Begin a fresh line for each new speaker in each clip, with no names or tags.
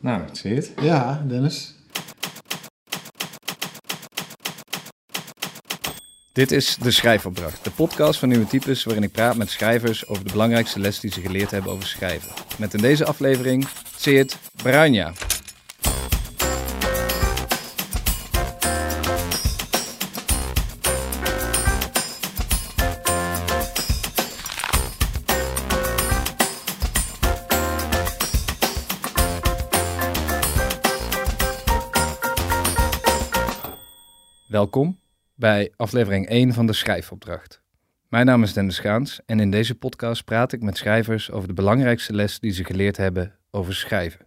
Nou, zie je het?
Ja, Dennis.
Dit is De Schrijfopdracht, de podcast van Nieuwe Types waarin ik praat met schrijvers over de belangrijkste les die ze geleerd hebben over schrijven. Met in deze aflevering Seert Bruinja. Welkom bij aflevering 1 van de Schrijfopdracht. Mijn naam is Dennis Gaans en in deze podcast praat ik met schrijvers over de belangrijkste les die ze geleerd hebben over schrijven.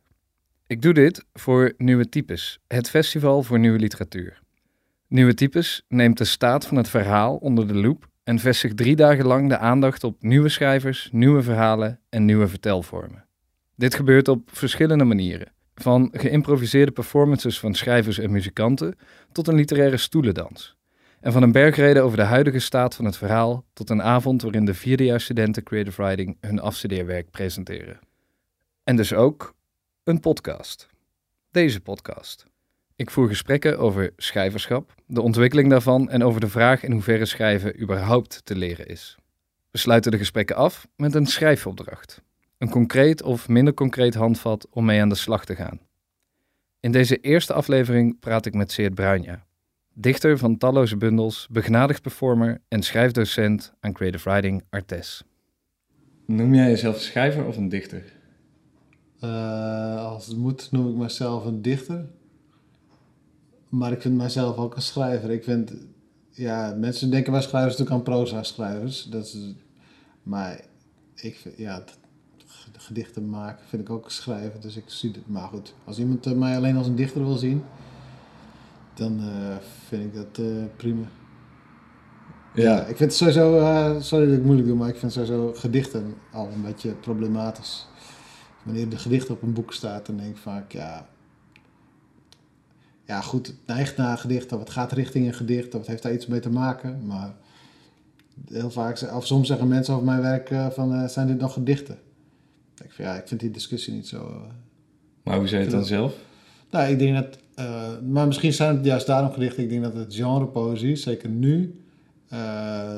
Ik doe dit voor Nieuwe Types, het festival voor nieuwe literatuur. Nieuwe Types neemt de staat van het verhaal onder de loep en vestigt drie dagen lang de aandacht op nieuwe schrijvers, nieuwe verhalen en nieuwe vertelvormen. Dit gebeurt op verschillende manieren. Van geïmproviseerde performances van schrijvers en muzikanten tot een literaire stoelendans. En van een bergreden over de huidige staat van het verhaal tot een avond waarin de vierdejaarsstudenten Creative Writing hun afstudeerwerk presenteren. En dus ook een podcast. Deze podcast. Ik voer gesprekken over schrijverschap, de ontwikkeling daarvan en over de vraag in hoeverre schrijven überhaupt te leren is. We sluiten de gesprekken af met een schrijfopdracht. Een concreet of minder concreet handvat om mee aan de slag te gaan. In deze eerste aflevering praat ik met Seert Bruinja, dichter van talloze bundels, begnadigd performer en schrijfdocent aan Creative Writing Artes. Noem jij jezelf een schrijver of een dichter?
Uh, als het moet noem ik mezelf een dichter. Maar ik vind mijzelf ook een schrijver. Ik vind, ja, mensen denken bij schrijvers natuurlijk aan proza-schrijvers. Dat is, maar ik vind, ja, gedichten maken vind ik ook schrijven. Dus ik zie het. Maar goed, als iemand mij alleen als een dichter wil zien, dan uh, vind ik dat uh, prima. Ja. ja. ik vind het sowieso, uh, sorry dat ik moeilijk doe, maar ik vind sowieso gedichten al een beetje problematisch. Wanneer de gedicht op een boek staat, dan denk ik vaak, ja, ja goed, het neigt naar gedichten, wat gaat richting een gedicht, wat heeft daar iets mee te maken, maar heel vaak, of soms zeggen mensen over mijn werk van, zijn dit nog gedichten? Ik vind, ja, ik vind die discussie niet zo...
maar hoe zei je het dan zelf?
Nou, ik denk dat uh, maar misschien zijn het juist daarom gedichten. Ik denk dat het genre poëzie, zeker nu, uh,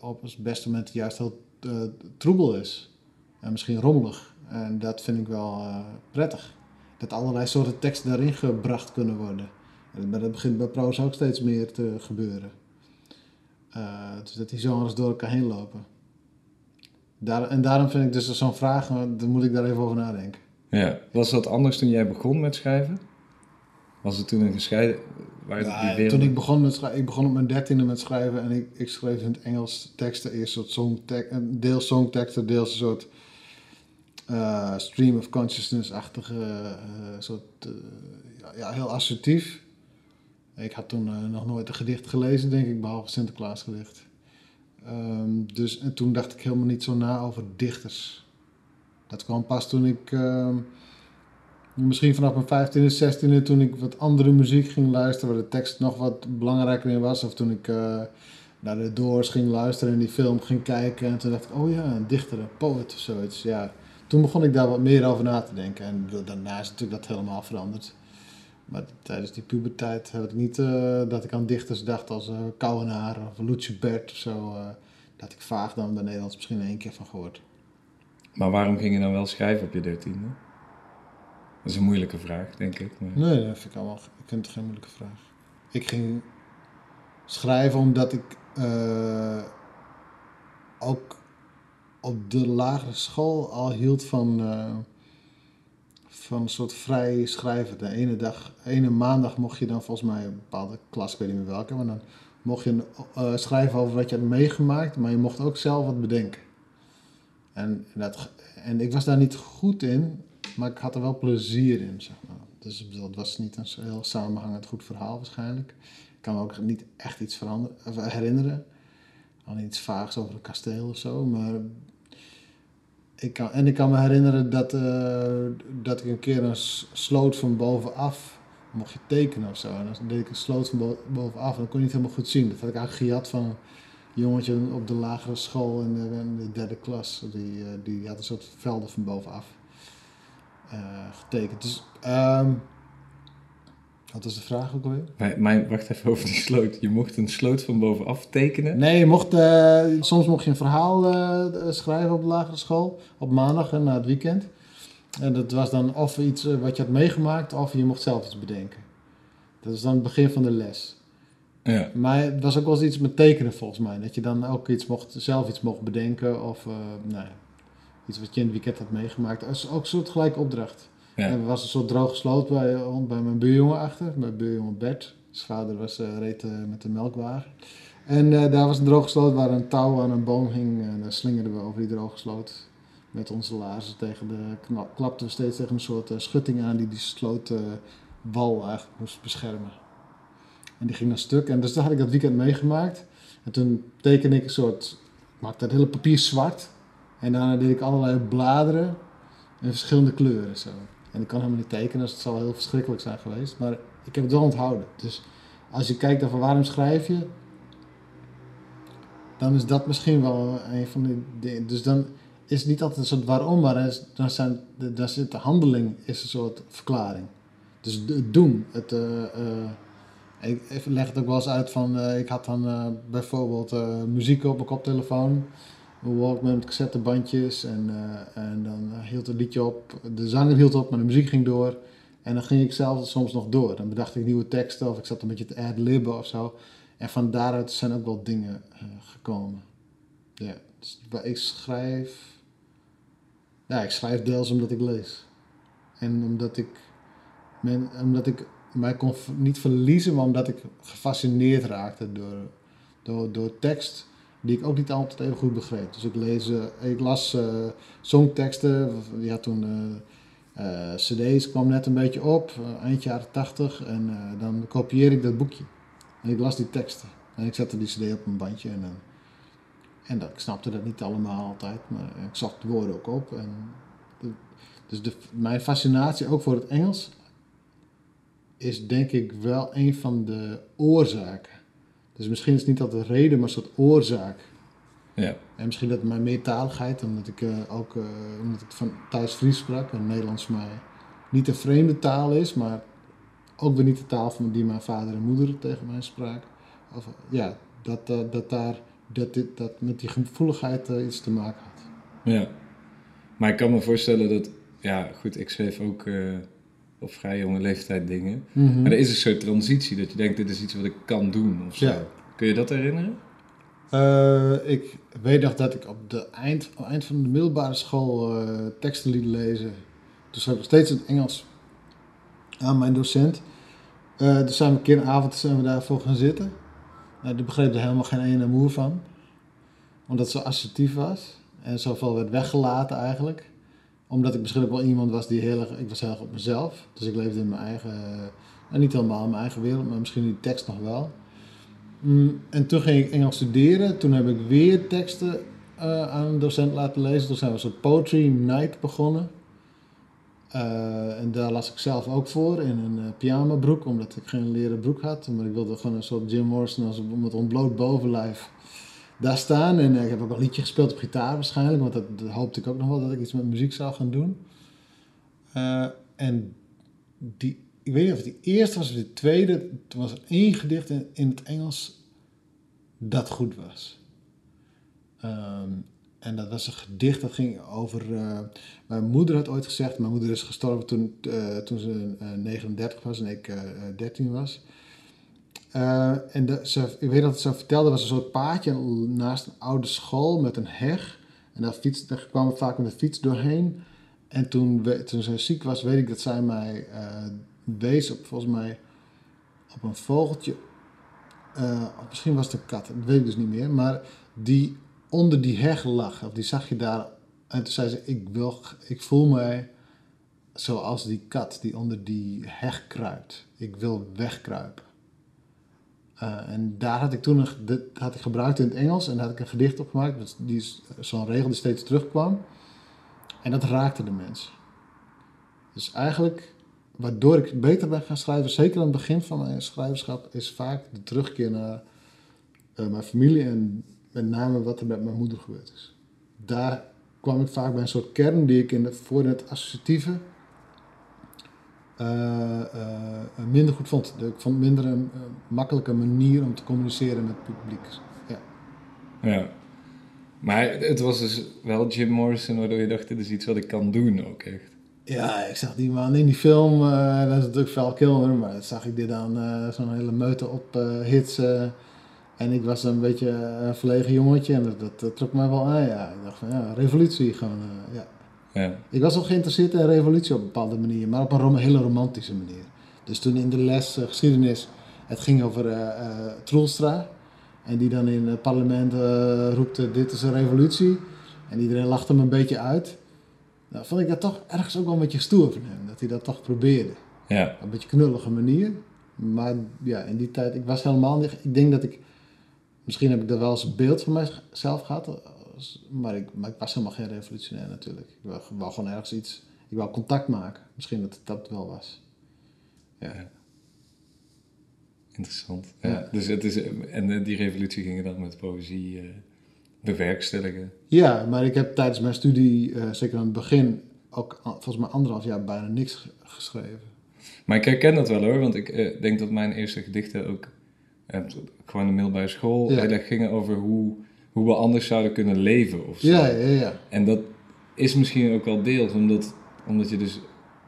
op het beste moment juist heel uh, troebel is. En misschien rommelig. En dat vind ik wel prettig. Dat allerlei soorten teksten daarin gebracht kunnen worden. En dat begint bij proza ook steeds meer te gebeuren. dus dat die genres door elkaar heen lopen. Daar, en daarom vind ik dus zo'n vraag, dan moet ik daar even over nadenken.
Ja, was dat anders toen jij begon met schrijven? Was het toen een gescheiden...
Ja, die toen ik begon met schrijven, ik begon op mijn dertiende met schrijven en ik, ik schreef in het Engels teksten, eerst soort songteksten, deels songteksten, deels een soort uh, stream of consciousness-achtige, uh, soort, uh, ja, ja, heel assertief. Ik had toen nog nooit een gedicht gelezen, denk ik, behalve Sinterklaasgedicht. Um, dus en toen dacht ik helemaal niet zo na over dichters. Dat kwam pas toen ik ehm, Misschien vanaf mijn 15e, 16e, toen ik wat andere muziek ging luisteren, waar de tekst nog wat belangrijker in was. Of toen ik uh, naar de Doors ging luisteren en die film ging kijken. En toen dacht ik, oh ja, een dichter, een poet of zoiets. Ja, toen begon ik daar wat meer over na te denken. En daarna is natuurlijk dat helemaal veranderd. Maar tijdens die puberteit had ik niet uh, dat ik aan dichters dacht als uh, Kouwenaar of Lucie Bert of zo. Uh, dat ik vaag dan bij Nederlands misschien één keer van gehoord.
Maar waarom ging je dan wel schrijven op je dertiende? Dat is een moeilijke vraag, denk ik. Maar...
Nee, dat vind ik allemaal. Ik vind het geen moeilijke vraag. Ik ging schrijven omdat ik uh, ook op de lagere school al hield van, van een soort vrij schrijven. De ene dag, ene maandag mocht je dan volgens mij een bepaalde klas, ik weet niet meer welke, maar dan mocht je uh, schrijven over wat je had meegemaakt, maar je mocht ook zelf wat bedenken. En, dat, en ik was daar niet goed in, maar ik had er wel plezier in, zeg. Dus dat was niet een heel samenhangend goed verhaal waarschijnlijk. Ik kan me ook niet echt iets herinneren. Al iets vaags over een kasteel of zo, maar... Ik kan, en ik kan me herinneren dat, uh, dat ik een keer een sloot van bovenaf mocht je tekenen of zo. En dan deed ik een sloot van bovenaf en dan kon je niet helemaal goed zien. Dat had ik eigenlijk gejat van een jongetje op de lagere school in de, derde klas. Die, uh, die had een soort velden van bovenaf. getekend. Dus, um, wat is de vraag ook alweer?
Maar, maar, wacht even over die sloot. Je mocht een sloot van bovenaf tekenen?
Nee, je mocht, soms mocht je een verhaal schrijven op de lagere school. Op maandag en na het weekend. En dat was dan of iets wat je had meegemaakt, of je mocht zelf iets bedenken. Dat is dan het begin van de les.
Ja.
Maar het was ook wel eens iets met tekenen volgens mij. Dat je dan ook iets mocht, zelf iets mocht bedenken. Of uh, nou ja, iets wat je in het weekend had meegemaakt. Dat is ook een soort gelijke opdracht. Er was een soort droge sloot bij, bij mijn buurjongen achter. Mijn buurjongen Bert. Zijn vader was, uh, reed uh, met de melkwagen. En daar was een droge sloot waar een touw aan een boom hing. En daar slingerden we over die droge sloot. Met onze laarzen tegen de... klapten we steeds tegen een soort schutting aan die die sloot wal eigenlijk moest beschermen. En die ging dan stuk. En dus dat had ik dat weekend meegemaakt. En toen tekende ik een soort, maakte het hele papier zwart. En daarna deed ik allerlei bladeren in verschillende kleuren. Zo. En ik kan helemaal niet tekenen, dus het zal heel verschrikkelijk zijn geweest. Maar ik heb het wel onthouden. Dus als je kijkt naar waarom schrijf je, dan is dat misschien wel een van de dingen. Dus dan is het niet altijd een soort waarom, maar dan, zijn, dan zit de handeling is een soort verklaring. Dus het doen, het, uh, ik leg het ook wel eens uit van, uh, ik had dan bijvoorbeeld muziek op mijn koptelefoon, Walkman met cassettebandjes en, en dan hield het liedje op, de zanger hield op, maar de muziek ging door. En dan ging ik zelf soms nog door. Dan bedacht ik nieuwe teksten of ik zat een beetje te ad-libben of zo. En van daaruit zijn ook wel dingen gekomen. Ja, dus ik schrijf... Ja, ik schrijf deels omdat ik lees. En omdat ik men, omdat ik mij kon niet verliezen, maar omdat ik gefascineerd raakte door, door, door tekst die ik ook niet altijd even goed begreep. Dus ik, lees, uh, ik las uh, songteksten, ja, toen uh, cd's kwam net een beetje op, eind jaren tachtig, en dan kopieerde ik dat boekje. En ik las die teksten. En ik zette die cd op een bandje en, en dat, ik snapte dat niet allemaal altijd, maar ik zag de woorden ook op. En dus de, mijn fascinatie ook voor het Engels is denk ik wel een van de oorzaken. Dus misschien is het niet altijd de reden, maar een soort oorzaak.
Ja.
En misschien dat mijn meertaligheid, omdat ik uh, ook uh, omdat ik van thuis Fries sprak en Nederlands mij niet een vreemde taal is, maar ook weer niet de taal van die mijn vader en moeder tegen mij spraken. Of, ja, dat, uh, dat daar dat, dit, dat met die gevoeligheid iets te maken had.
Ja, maar ik kan me voorstellen dat, ja, goed, ik schreef ook op vrij jonge leeftijd dingen. Mhm. Maar er is een soort transitie dat je denkt, dit is iets wat ik kan doen of zo. Kun je dat herinneren?
Uh, ik weet nog dat ik op de eind, op eind van de middelbare school uh, teksten liet lezen. Dus heb ik steeds in het Engels aan mijn docent. Uh, dus zijn we een keer een avond zijn we daarvoor gaan zitten. Nou, die begreep er helemaal geen ene moer van. Omdat het zo assertief was. En zoveel werd weggelaten eigenlijk omdat ik misschien ook wel iemand was die heel erg, ik was heel op mezelf. Dus ik leefde in mijn eigen, uh, niet helemaal in mijn eigen wereld, maar misschien die tekst nog wel. Mm, en toen ging ik Engels studeren. Toen heb ik weer teksten uh, aan een docent laten lezen. Toen zijn we soort poetry night begonnen. Uh, en daar las ik zelf ook voor in een uh, pyjama-broek, omdat ik geen leren broek had. Maar ik wilde gewoon een soort Jim Morrison als met ontbloot bovenlijf daar staan. En uh, ik heb ook een liedje gespeeld op gitaar waarschijnlijk, want dat, hoopte ik ook nog wel dat ik iets met muziek zou gaan doen. Uh, en die, ik weet niet of het die eerste was of de tweede, toen was er één gedicht in, in het Engels dat goed was. Um, en dat was een gedicht dat ging over. Uh, mijn moeder had ooit gezegd. Mijn moeder is gestorven toen, toen ze uh, 39 was en ik 13 was. Uh, en de, ze, ik weet dat ze vertelde, was een soort paadje naast een oude school met een heg. En daar, fiets, daar kwam vaak met de fiets doorheen. En toen, ziek was, weet ik dat zij mij uh, wees op, volgens mij, op een vogeltje. Uh, misschien was het een kat, dat weet ik dus niet meer. Maar die onder die heg lag, of die zag je daar. En toen zei ze, ik, wil, ik voel mij zoals die kat die onder die heg kruipt. Ik wil wegkruipen. Uh, en daar had ik toen een, had ik gebruikt in het Engels en daar had ik een gedicht op gemaakt. Die is zo'n regel die steeds terugkwam. En dat raakte de mensen. Dus eigenlijk, waardoor ik beter ben gaan schrijven, zeker aan het begin van mijn schrijverschap, is vaak de terugkeer naar uh, mijn familie en met name wat er met mijn moeder gebeurd is. Daar kwam ik vaak bij een soort kern die ik in de, voor het associatieve minder goed vond. Ik vond minder een makkelijke manier om te communiceren met het publiek. Ja.
ja. Maar het was dus wel Jim Morrison waardoor je dacht, dit is iets wat ik kan doen ook echt.
Ja, ik zag die man in die film, uh, dat is natuurlijk Val Kilmer, maar dat zag ik dit dan uh, zo'n hele meute op uh, hits. en ik was een beetje een verlegen jongetje en dat, dat, trok mij wel aan. Ja. Ik dacht van ja, revolutie gewoon. ja. Ja. Ik was al geïnteresseerd in revolutie op een bepaalde manier, maar op een hele romantische manier. Dus toen in de les geschiedenis, het ging over Troelstra. En die dan in het parlement roept, dit is een revolutie. En iedereen lachte hem een beetje uit. Nou, vond ik dat toch ergens ook wel een beetje stoer van hem. Dat hij dat toch probeerde. Ja. Op een beetje knullige manier. Maar ja, in die tijd, ik was helemaal niet... Ik denk dat ik... Misschien heb ik daar wel eens een beeld van mijzelf gehad. Maar ik, maar ik was helemaal geen revolutionair natuurlijk. Ik wou, gewoon ergens iets... Ik wou contact maken. Misschien dat het dat wel was. Ja.
Interessant. Ja. Dus het is, en eh, die revolutie ging dan met poëzie... Uh bewerkstelligen.
Ja, maar ik heb tijdens mijn studie, uh, zeker aan het begin, ook volgens mij anderhalf jaar bijna niks geschreven.
Maar ik herken dat wel hoor, want ik uh, denk dat mijn eerste gedichten ook gewoon de middelbare school ja. gingen over hoe, hoe we anders zouden kunnen leven of zo.
Ja, ja, ja.
En dat is misschien ook wel deels omdat, omdat je dus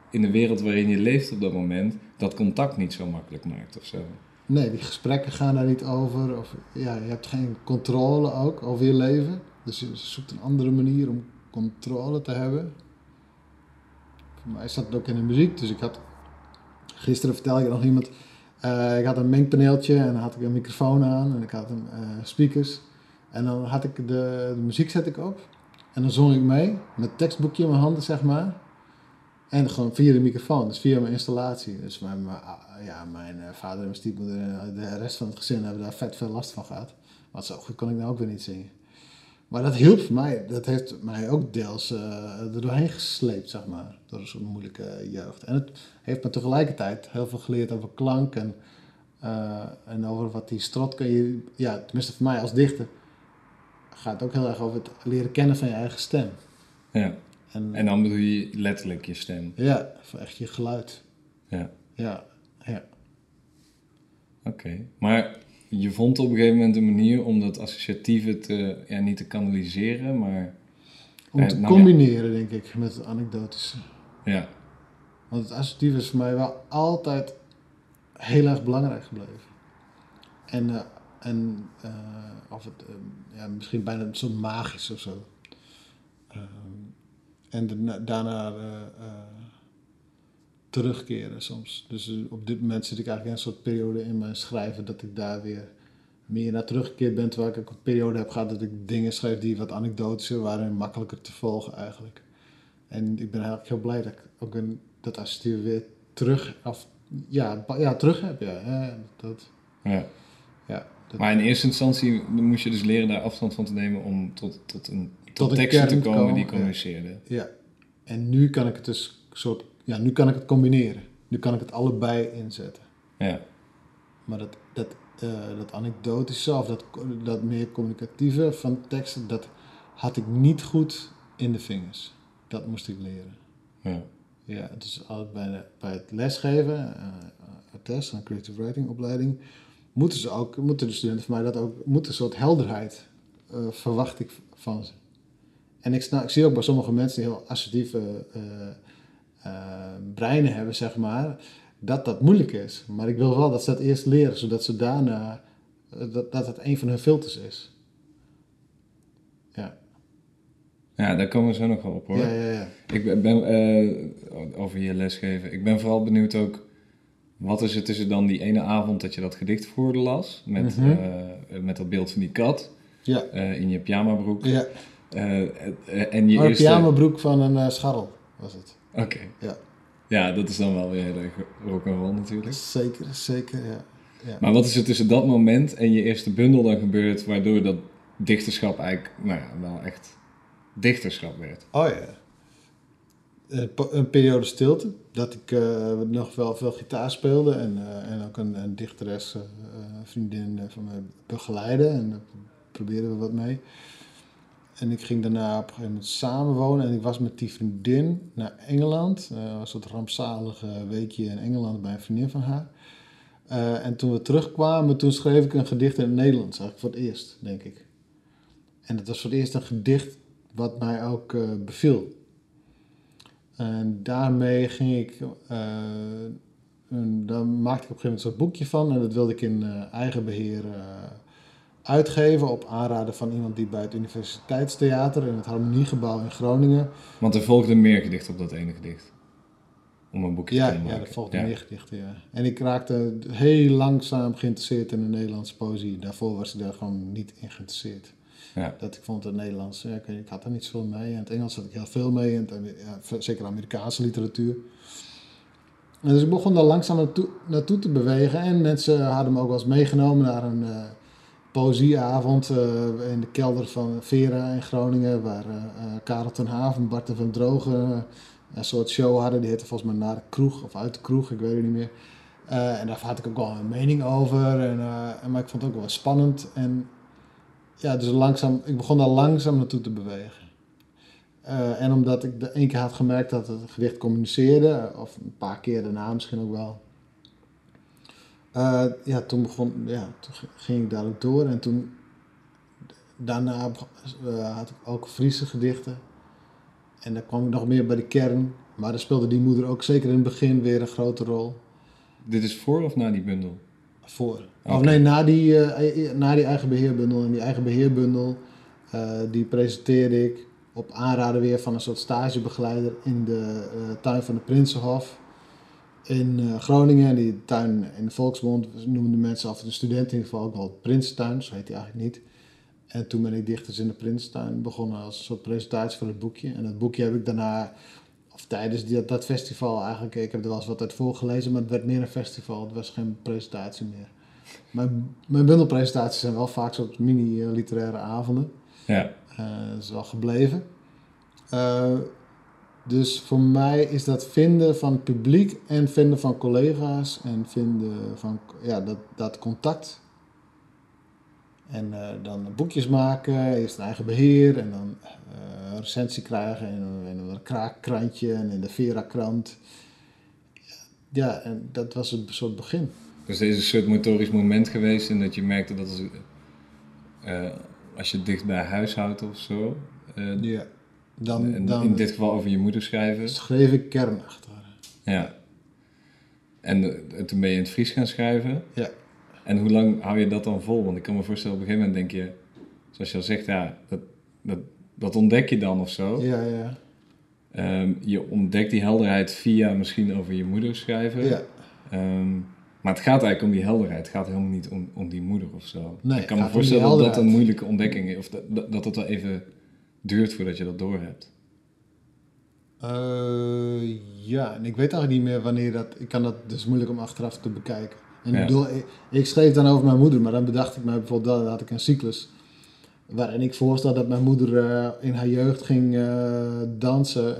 in de wereld waarin je leeft op dat moment dat contact niet zo makkelijk maakt of zo.
Nee, die gesprekken gaan daar niet over. Of, ja, je hebt geen controle ook over je leven. Dus je zoekt een andere manier om controle te hebben. Voor mij zat het ook in de muziek. Dus ik had... Gisteren vertelde ik nog iemand... Uh, ik had een mengpaneeltje en dan had ik een microfoon aan. En ik had een, uh, speakers. En dan had ik de, de muziek zet ik op. En dan zong ik mee. Met tekstboekje in mijn handen, zeg maar. En gewoon via de microfoon, dus via mijn installatie. Dus mijn, ja, mijn eh, vader en mijn stiefmoeder en de rest van het gezin hebben daar vet veel last van gehad. Want zo goed kon ik nou ook weer niet zingen. Maar dat hielp mij. Dat heeft mij ook deels uh, er doorheen gesleept, zeg maar. Door zo'n moeilijke jeugd. En het heeft me tegelijkertijd heel veel geleerd over klank en, en over wat die strot kan je... Ja, tenminste voor mij als dichter gaat ook heel erg over het leren kennen van je eigen stem.
Ja. En, en dan bedoel je letterlijk je stem?
Ja, echt je geluid.
Ja.
Ja, ja.
Oké, maar je vond op een gegeven moment een manier om dat associatieve te, ja, niet te kanaliseren, maar...
Om te nou combineren, denk ik, met het anekdotische.
Ja.
Want het associatieve is voor mij wel altijd heel erg belangrijk gebleven. En, uh, en uh, of het, uh, ja, misschien bijna een soort magisch of zo. Ehm, en daarna uh, terugkeren soms. Dus eh, op dit moment zit ik eigenlijk in een soort periode in mijn schrijven dat ik daar weer meer naar teruggekeerd ben. Terwijl ik ook een periode heb gehad dat ik dingen schreef die wat anekdotischer waren en makkelijker te volgen eigenlijk. En ik ben eigenlijk heel blij dat ik ook een, dat assisteren weer terug, af, ja, ja, terug heb. Ja, dat,
ja. ja Maar in eerste instantie moest je dus leren daar afstand van te nemen om tot, tot een tot, tot teksten te komen, die communiceerden.
Ja. en nu kan ik het dus soort, ja, nu kan ik het combineren. Nu kan ik het allebei inzetten.
Ja.
Maar dat, dat, uh, dat anekdotische of dat, dat meer communicatieve van teksten, dat had ik niet goed in de vingers. Dat moest ik leren.
Ja.
Ja, dus altijd bij, de, bij het lesgeven, uh, test, een creative writing opleiding, moeten ze ook, moeten de studenten van mij dat ook, moeten een soort helderheid, uh, verwacht ik van ze. En ik, ik, zie ook bij sommige mensen die heel assertieve uh, uh, breinen hebben, zeg maar, dat dat moeilijk is. Maar ik wil wel dat ze dat eerst leren, zodat ze daarna, dat, dat het een van hun filters is. Ja.
Ja, daar komen we zo nog wel op hoor.
Ja, ja, ja.
Ik ben, ben over je lesgeven. Ik ben vooral benieuwd ook, wat is er tussen dan die ene avond dat je dat gedicht voerde las, met, mm -hmm. met dat beeld van die kat,
ja.
in je pyjamabroek.
Ja.
Uh, en je
maar eerste... een broek van een scharrel was het.
Oké.
Ja.
Ja, dat is dan wel weer heel erg rock'n'roll natuurlijk.
Zeker, zeker, ja. ja.
Maar wat is er tussen dat moment en je eerste bundel dan gebeurd... waardoor dat dichterschap eigenlijk, nou ja, wel echt dichterschap werd?
Oh ja. Een periode stilte, dat ik uh, nog wel veel gitaar speelde en, uh, en ook een, een dichteres, uh, vriendin van me begeleiden en daar probeerden we wat mee. en ik ging daarna op een gegeven moment samenwonen. En ik was met die vriendin naar Engeland. Uh, was een rampzalige weekje in Engeland bij een vriendin van haar. En toen we terugkwamen, toen schreef ik een gedicht in het Nederlands. Eigenlijk voor het eerst, denk ik. En dat was voor het eerst een gedicht wat mij ook beviel. En daarmee ging ik... En daar maakte ik op een gegeven moment een soort boekje van. En dat wilde ik in eigen beheer uitgeven op aanraden van iemand die bij het Universiteitstheater in het Harmoniegebouw in Groningen.
Want er volgde meer gedichten op dat ene gedicht. Om een boekje
ja,
te maken.
Ja, er volgden meer gedichten, ja. En ik raakte heel langzaam geïnteresseerd in de Nederlandse poëzie. Daarvoor was ik daar gewoon niet in geïnteresseerd. Ja. Dat ik vond het Nederlands, ik, had er niet zoveel mee. En het Engels had ik heel veel mee, en ja, zeker Amerikaanse literatuur. En dus ik begon daar langzaam naartoe, naartoe, te bewegen. En mensen hadden me ook wel eens meegenomen naar een, uh, poëzieavond uh, in de kelder van Vera in Groningen, waar uh, Karel ten Haven, Bart van Drogen een soort show hadden. Die heette volgens mij Naar de Kroeg of Uit de Kroeg, ik weet het niet meer. en daar had ik ook wel een mening over, en, maar ik vond het ook wel spannend. En ja, dus langzaam, ik begon daar langzaam naartoe te bewegen. en omdat ik de één keer had gemerkt dat het gedicht communiceerde, of een paar keer daarna misschien ook wel, uh, ja, toen, begon, ja, toen ging ik daar ook door. En toen, daarna uh, had ik ook Friese gedichten. En daar kwam ik nog meer bij de kern. Maar daar speelde die moeder ook zeker in het begin weer een grote rol.
Dit is voor of na die bundel?
Voor. Of nee, na die, uh, na die eigen beheerbundel. En die eigen beheerbundel, die presenteerde ik op aanraden weer van een soort stagebegeleider in de tuin van de Prinsenhof in Groningen. Die tuin in de Volksmond noemen de mensen af de studenten in ieder geval ook wel Prinstuin, zo heet hij eigenlijk niet. En toen ben ik Dichters in de Prinstuin begonnen als een soort presentatie voor het boekje. En dat boekje heb ik daarna, of tijdens die, dat festival eigenlijk, ik heb er wel eens wat uit voorgelezen, maar het werd meer een festival, het was geen presentatie meer. Mijn, mijn bundelpresentaties zijn wel vaak soort mini-literaire avonden. Ja. Uh, dat is wel gebleven. Uh, dus voor mij is dat vinden van publiek en vinden van collega's en vinden van ja, dat, dat contact. En uh, dan boekjes maken, eerst een eigen beheer en dan uh, recensie krijgen in, in een kraakkrantje en in de Vera-krant. Ja, en dat was het soort begin.
Dus deze is een soort motorisch moment geweest en dat je merkte dat als, uh, als je dicht bij huis houdt of zo. ja dan, en dan, in dit geval over je moeder schrijven.
Schreef ik kernachtig.
Ja. En, en eh, toen ben je in het Fries gaan schrijven. Ja. En hoe lang hou je dat dan vol? Want ik kan me voorstellen, op een gegeven moment denk je, zoals je al zegt, ja, dat, dat, dat ontdek je dan of zo. Ja, ja. Um, je ontdekt die helderheid via misschien over je moeder schrijven. Ja. Um, maar het gaat eigenlijk om die helderheid. Het gaat helemaal niet om, om die moeder of zo. Nee, ik kan me voorstellen dat dat een moeilijke ontdekking is. Of dat, dat, dat het wel even duurt voordat je dat doorhebt?
Uh, ja, en ik weet eigenlijk niet meer wanneer dat... Ik kan dat dus moeilijk om achteraf te bekijken. En ik, bedoel, ik, schreef dan over mijn moeder, maar dan bedacht ik me bijvoorbeeld, dat had ik een cyclus waarin ik voorstel dat mijn moeder uh, in haar jeugd ging uh, dansen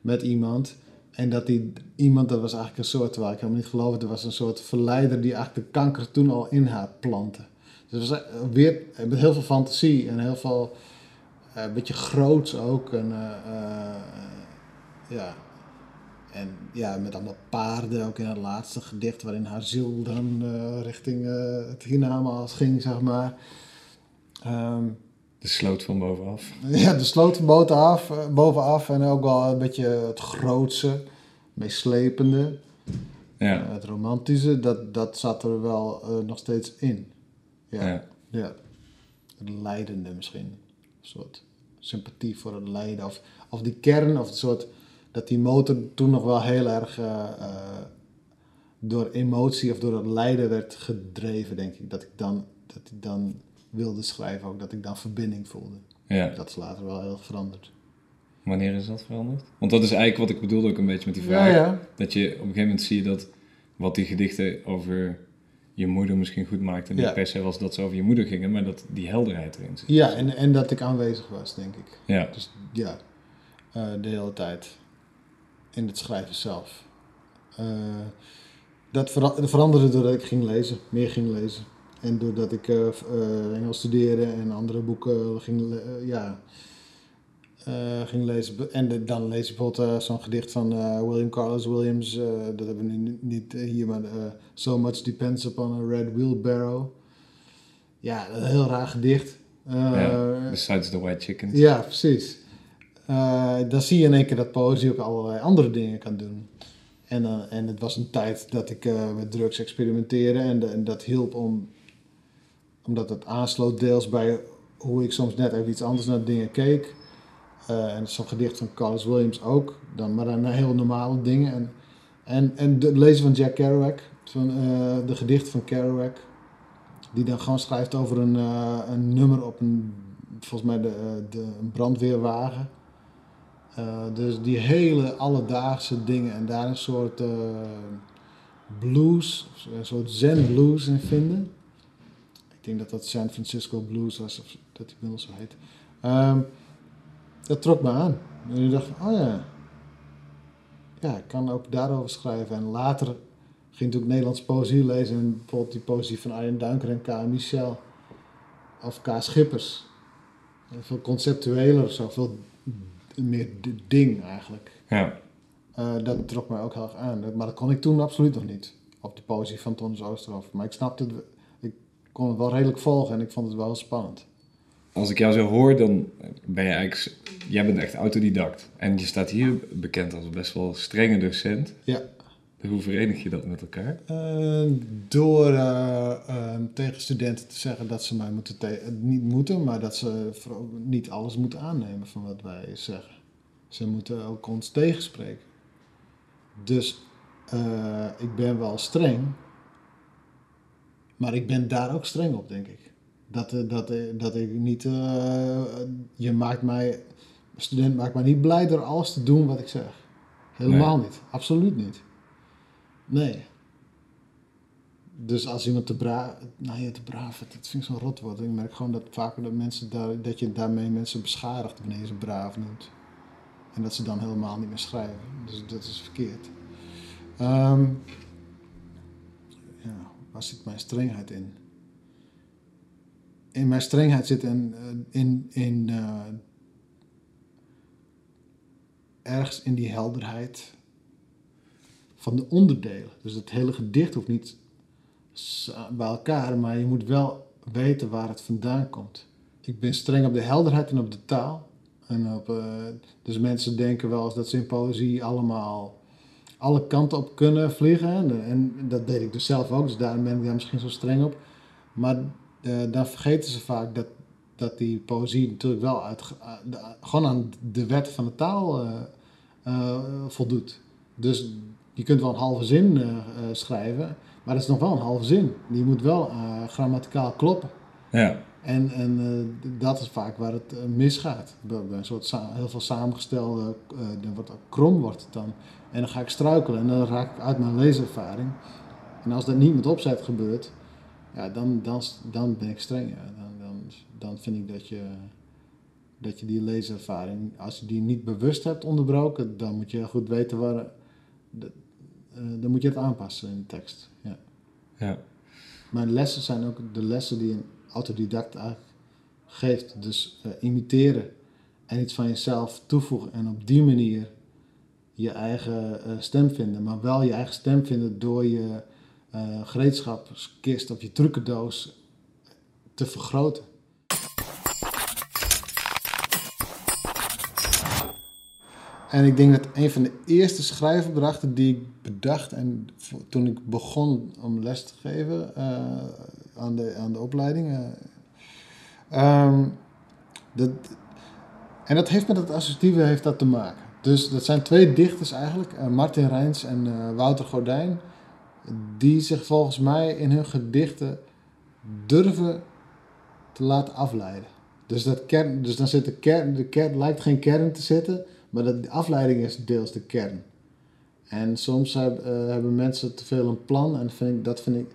met iemand. En dat die iemand, dat was eigenlijk een soort, waar ik helemaal niet geloofde, dat was een soort verleider die eigenlijk de kanker toen al in haar plantte. Dus het was weer met heel veel fantasie en heel veel eh, een beetje groots ook. En, eh, eh, ja. En ja, met allemaal paarden, ook in het laatste gedicht, waarin haar ziel dan richting het hiernamaals ging, zeg maar.
Ehm, de sloot van bovenaf.
Ja, de sloot van bovenaf, bovenaf en ook wel een beetje het grootse, meeslepende. Ja. het romantische, dat, dat zat er wel nog steeds in. Ja. ja. ja. Het leidende misschien. Een soort sympathie voor het lijden. Of, of die kern, of het soort, dat die motor toen nog wel heel erg uh, door emotie of door het lijden werd gedreven, denk ik. Dat ik dan, dat ik dan wilde schrijven, ook dat ik dan verbinding voelde. Ja. Dat is later wel heel veranderd.
Wanneer is dat veranderd? Want dat is eigenlijk wat ik bedoelde ook een beetje met die vraag. Ja, ja. Dat je op een gegeven moment zie je dat wat die gedichten over je moeder misschien goed maakte. Niet ja. per se was dat ze over je moeder gingen, maar dat die helderheid erin zit.
Ja, en, en dat ik aanwezig was, denk ik. Ja. Dus ja, uh, de hele tijd. In het schrijven zelf. Uh, dat veranderde doordat ik ging lezen, meer ging lezen. En doordat ik uh, Engels studeerde en andere boeken ging, ja, ging lezen. En dan lees ik bijvoorbeeld zo'n gedicht van William Carlos Williams. dat hebben we nu niet hier, maar So Much Depends Upon a Red Wheelbarrow. Ja, een heel raar gedicht.
besides the White Chickens.
Ja, precies. Dan zie je in één keer dat poëzie ook allerlei andere dingen kan doen. En, uh, en het was een tijd dat ik uh, met drugs experimenteerde en, en, dat hielp om, omdat het aansloot deels bij hoe ik soms net even iets anders naar dingen keek. En zo'n gedicht van Carlos Williams ook, dan, maar dan heel normale dingen. En, en, en het lezen van Jack Kerouac, van, de gedicht van Kerouac, die dan gewoon schrijft over een, een nummer op een, volgens mij de, de, een brandweerwagen. Uh, dus die hele alledaagse dingen en daar een soort uh, blues, een soort zen blues in vinden. Ik denk dat dat San Francisco Blues was, of dat die inmiddels zo heet. Um, dat trok me aan. En ik dacht, oh ja, ja, ik kan ook daarover schrijven. En later ging ik ook Nederlands poëzie lezen. En bijvoorbeeld die poëzie van Arjen Dunker en K. Michel. Of K. Schippers. Veel conceptueler, zo, veel meer ding eigenlijk.
Ja.
Uh, dat trok mij ook heel erg aan. Maar dat kon ik toen absoluut nog niet. Op de positie van Tonnes Oosterhof. Maar ik snapte het, ik kon het wel redelijk volgen en ik vond het wel spannend.
Als ik jou zo hoor, dan ben je eigenlijk, jij bent echt autodidact. En je staat hier bekend als best wel strenge docent.
Ja.
Hoe verenig je dat met elkaar?
Uh, door uh, tegen studenten te zeggen dat ze mij moeten niet moeten, maar dat ze niet alles moeten aannemen van wat wij zeggen. Ze moeten ook ons tegenspreken. Dus uh, ik ben wel streng, maar ik ben daar ook streng op, denk ik. Dat, dat, dat ik niet. je maakt mij. student maakt mij niet blij door alles te doen wat ik zeg. Helemaal niet. Absoluut niet. Nee. Dus als iemand te braaf, nou ja, te braaf, dat vind ik zo'n rotwoord. Ik merk gewoon dat vaker dat, mensen daar, dat je daarmee mensen beschadigt wanneer je ze braaf noemt. En dat ze dan helemaal niet meer schrijven. Dus dat is verkeerd. Um, ja, waar zit mijn strengheid in? In mijn strengheid zit in, eh, in, in uh, ergens in die helderheid van de onderdelen. Dus het hele gedicht hoeft niet bij elkaar, maar je moet wel weten waar het vandaan komt. Ik ben streng op de helderheid en op de taal. En op, uh, dus mensen denken wel eens dat ze in poëzie allemaal alle kanten op kunnen vliegen. En, en, dat deed ik dus zelf ook, dus daarom ben ik daar misschien zo streng op. Maar uh, dan vergeten ze vaak dat, dat die poëzie natuurlijk wel uit, uh, gewoon aan de wet van de taal voldoet. Dus je kunt wel een halve zin uh, schrijven, maar dat is nog wel een halve zin. Die moet wel uh, grammaticaal kloppen.
Ja.
En, en uh, dat is vaak waar het misgaat. Bij een soort heel veel samengestelde, dan wordt krom wordt het dan. En dan ga ik struikelen en dan raak ik uit mijn leeservaring. En als dat niet met opzet gebeurt, ja, dan, dan, dan ben ik streng. Ja. Dan, dan, dan vind ik dat je, dat je die leeservaring, als je die niet bewust hebt onderbroken, dan moet je goed weten waar uh, dan moet je het aanpassen in de tekst. Ja.
ja.
Maar lessen zijn ook de lessen die een autodidact eigenlijk geeft. Dus uh, imiteren en iets van jezelf toevoegen en op die manier je eigen uh, stem vinden. Maar wel je eigen stem vinden door je gereedschapskist of je trucendoos te vergroten. En ik denk dat een van de eerste schrijfopdrachten die ik bedacht en toen ik begon om les te geven uh, aan, de, aan de opleiding. Uh, um, dat, en dat heeft met het associatieve heeft dat te maken. Dus dat zijn twee dichters eigenlijk, uh, Martin Rijns en Wouter Gordijn, die zich volgens mij in hun gedichten durven te laten afleiden. Dus, dat kern, dus dan zit de kern, de kern lijkt geen kern te zitten, maar dat, de afleiding is deels de kern. En soms heb, uh, hebben mensen te veel een plan en vind ik, dat vind ik,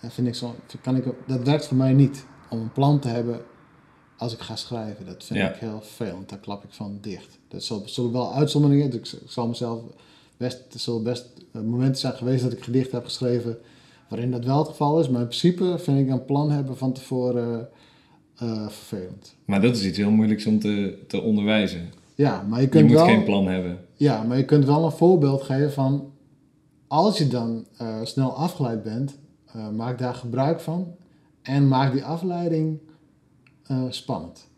eh, vind ik zo, kan ik, dat werkt voor mij niet. Om een plan te hebben als ik ga schrijven. Dat vind ik heel vervelend. Daar klap ik van dicht. Dat zullen wel uitzonderingen. Ik, ik zal mezelf best, er zullen best uh, momenten zijn geweest dat ik gedicht heb geschreven waarin dat wel het geval is. Maar in principe vind ik een plan hebben van tevoren uh, vervelend.
Maar dat is iets heel moeilijks om te, te onderwijzen.
Ja, maar je kunt
je
moet
geen plan hebben.
Ja, maar je kunt wel een voorbeeld geven van... als je dan uh, snel afgeleid bent, uh, maak daar gebruik van... en maak die afleiding spannend.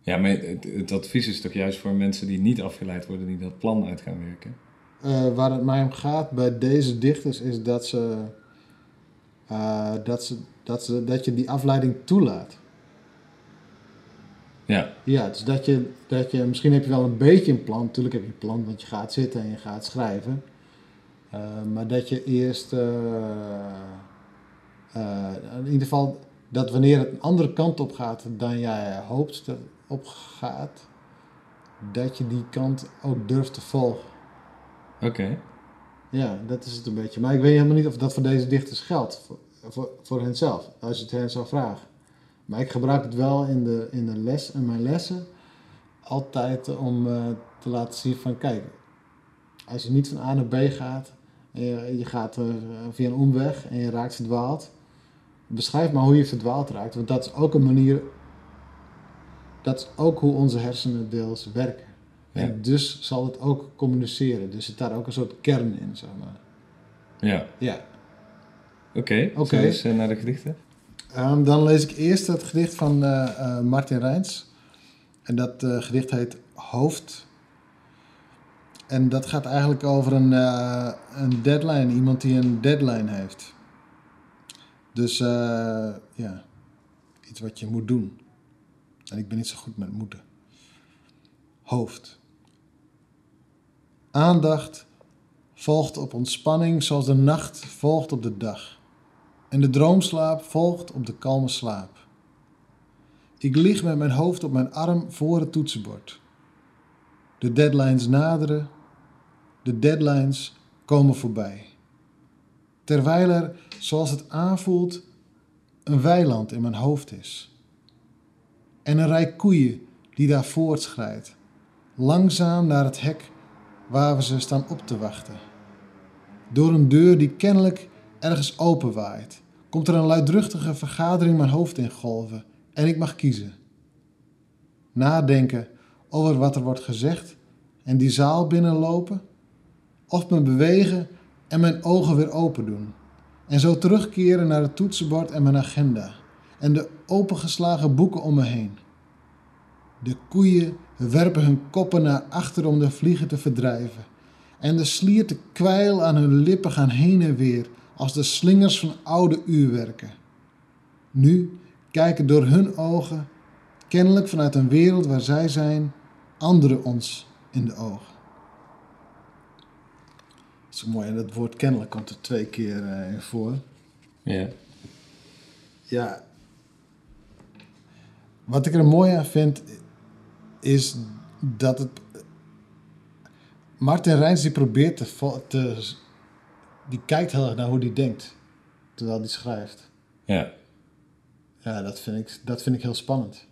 Ja, maar het, het, advies is toch juist voor mensen die niet afgeleid worden... die dat plan uit gaan werken?
waar het mij om gaat bij deze dichters is dat ze... dat, ze, dat, ze, dat je die afleiding toelaat.
Ja.
Ja, dus dat je, dat je, misschien heb je wel een beetje een plan. Natuurlijk heb je een plan, want je gaat zitten en je gaat schrijven. Uh, maar dat je eerst, uh, uh, in ieder geval, dat wanneer het een andere kant op gaat dan jij hoopt dat op gaat, dat je die kant ook durft te volgen.
Oké.
Ja, dat is het een beetje. Maar ik weet helemaal niet of dat voor deze dichters geldt, voor, voor, voor hen zelf, als je het hen zou vragen. Maar ik gebruik het wel in, de, in, de les, in mijn lessen altijd om uh, te laten zien van kijk, als je niet van A naar B gaat, en je, je gaat uh, via een omweg en je raakt verdwaald, beschrijf maar hoe je verdwaald raakt. Want dat is ook een manier, dat is ook hoe onze hersenen deels werken. Ja. En dus zal het ook communiceren. Dus zit daar ook een soort kern in, zeg maar.
Ja.
Ja.
Oké, okay, uh, naar de gedichten.
Um, dan lees ik eerst het gedicht van uh, uh, Martin Rijns. En dat uh, gedicht heet Hoofd. En dat gaat eigenlijk over een, een deadline, iemand die een deadline heeft. Dus ja, iets wat je moet doen. En ik ben niet zo goed met moeten. Hoofd. Aandacht volgt op ontspanning zoals de nacht volgt op de dag en de droomslaap volgt op de kalme slaap. Ik lig met mijn hoofd op mijn arm voor het toetsenbord. De deadlines naderen, de deadlines komen voorbij. Terwijl er, zoals het aanvoelt, een weiland in mijn hoofd is. En een rij koeien die daar voortschrijdt, langzaam naar het hek waar we ze staan op te wachten. Door een deur die kennelijk ergens openwaait, komt er een luidruchtige vergadering mijn hoofd in golven en ik mag kiezen. Nadenken over wat er wordt gezegd en die zaal binnenlopen, of me bewegen en mijn ogen weer open doen. En zo terugkeren naar het toetsenbord en mijn agenda en de opengeslagen boeken om me heen. De koeien werpen hun koppen naar achter om de vliegen te verdrijven. En de slierte kwijl aan hun lippen gaan heen en weer als de slingers van oude uurwerken. Nu kijken door hun ogen, kennelijk vanuit een wereld waar zij zijn, anderen ons in de ogen. Dat is mooi, en dat woord kennelijk komt er twee keer uh, in voor.
Ja.
Ja. Wat ik er mooi aan vind, is dat het. Martin Rijns die probeert te, te die kijkt heel erg naar hoe die denkt. Terwijl die schrijft.
Ja.
Ja, dat vind ik, dat vind ik heel spannend.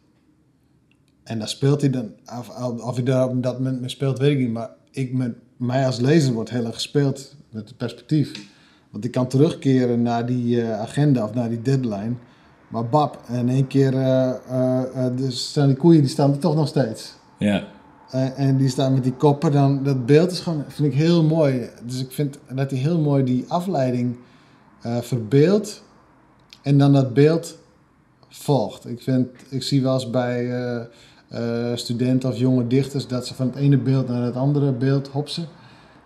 En daar speelt hij dan, of, of hij daar op dat moment mee speelt, weet ik niet. Maar ik met mij als lezer wordt heel erg gespeeld met het perspectief. Want ik kan terugkeren naar die uh, agenda of naar die deadline. Maar bab, in één keer uh, uh, dus staan die koeien die staan er toch nog steeds.
Ja.
Uh, en die staan met die koppen, dan dat beeld is gewoon, vind ik heel mooi. Dus ik vind dat hij heel mooi die afleiding uh, verbeeldt en dan dat beeld volgt. Ik, vind, ik zie wel eens bij uh, studenten of jonge dichters dat ze van het ene beeld naar het andere beeld hopsen.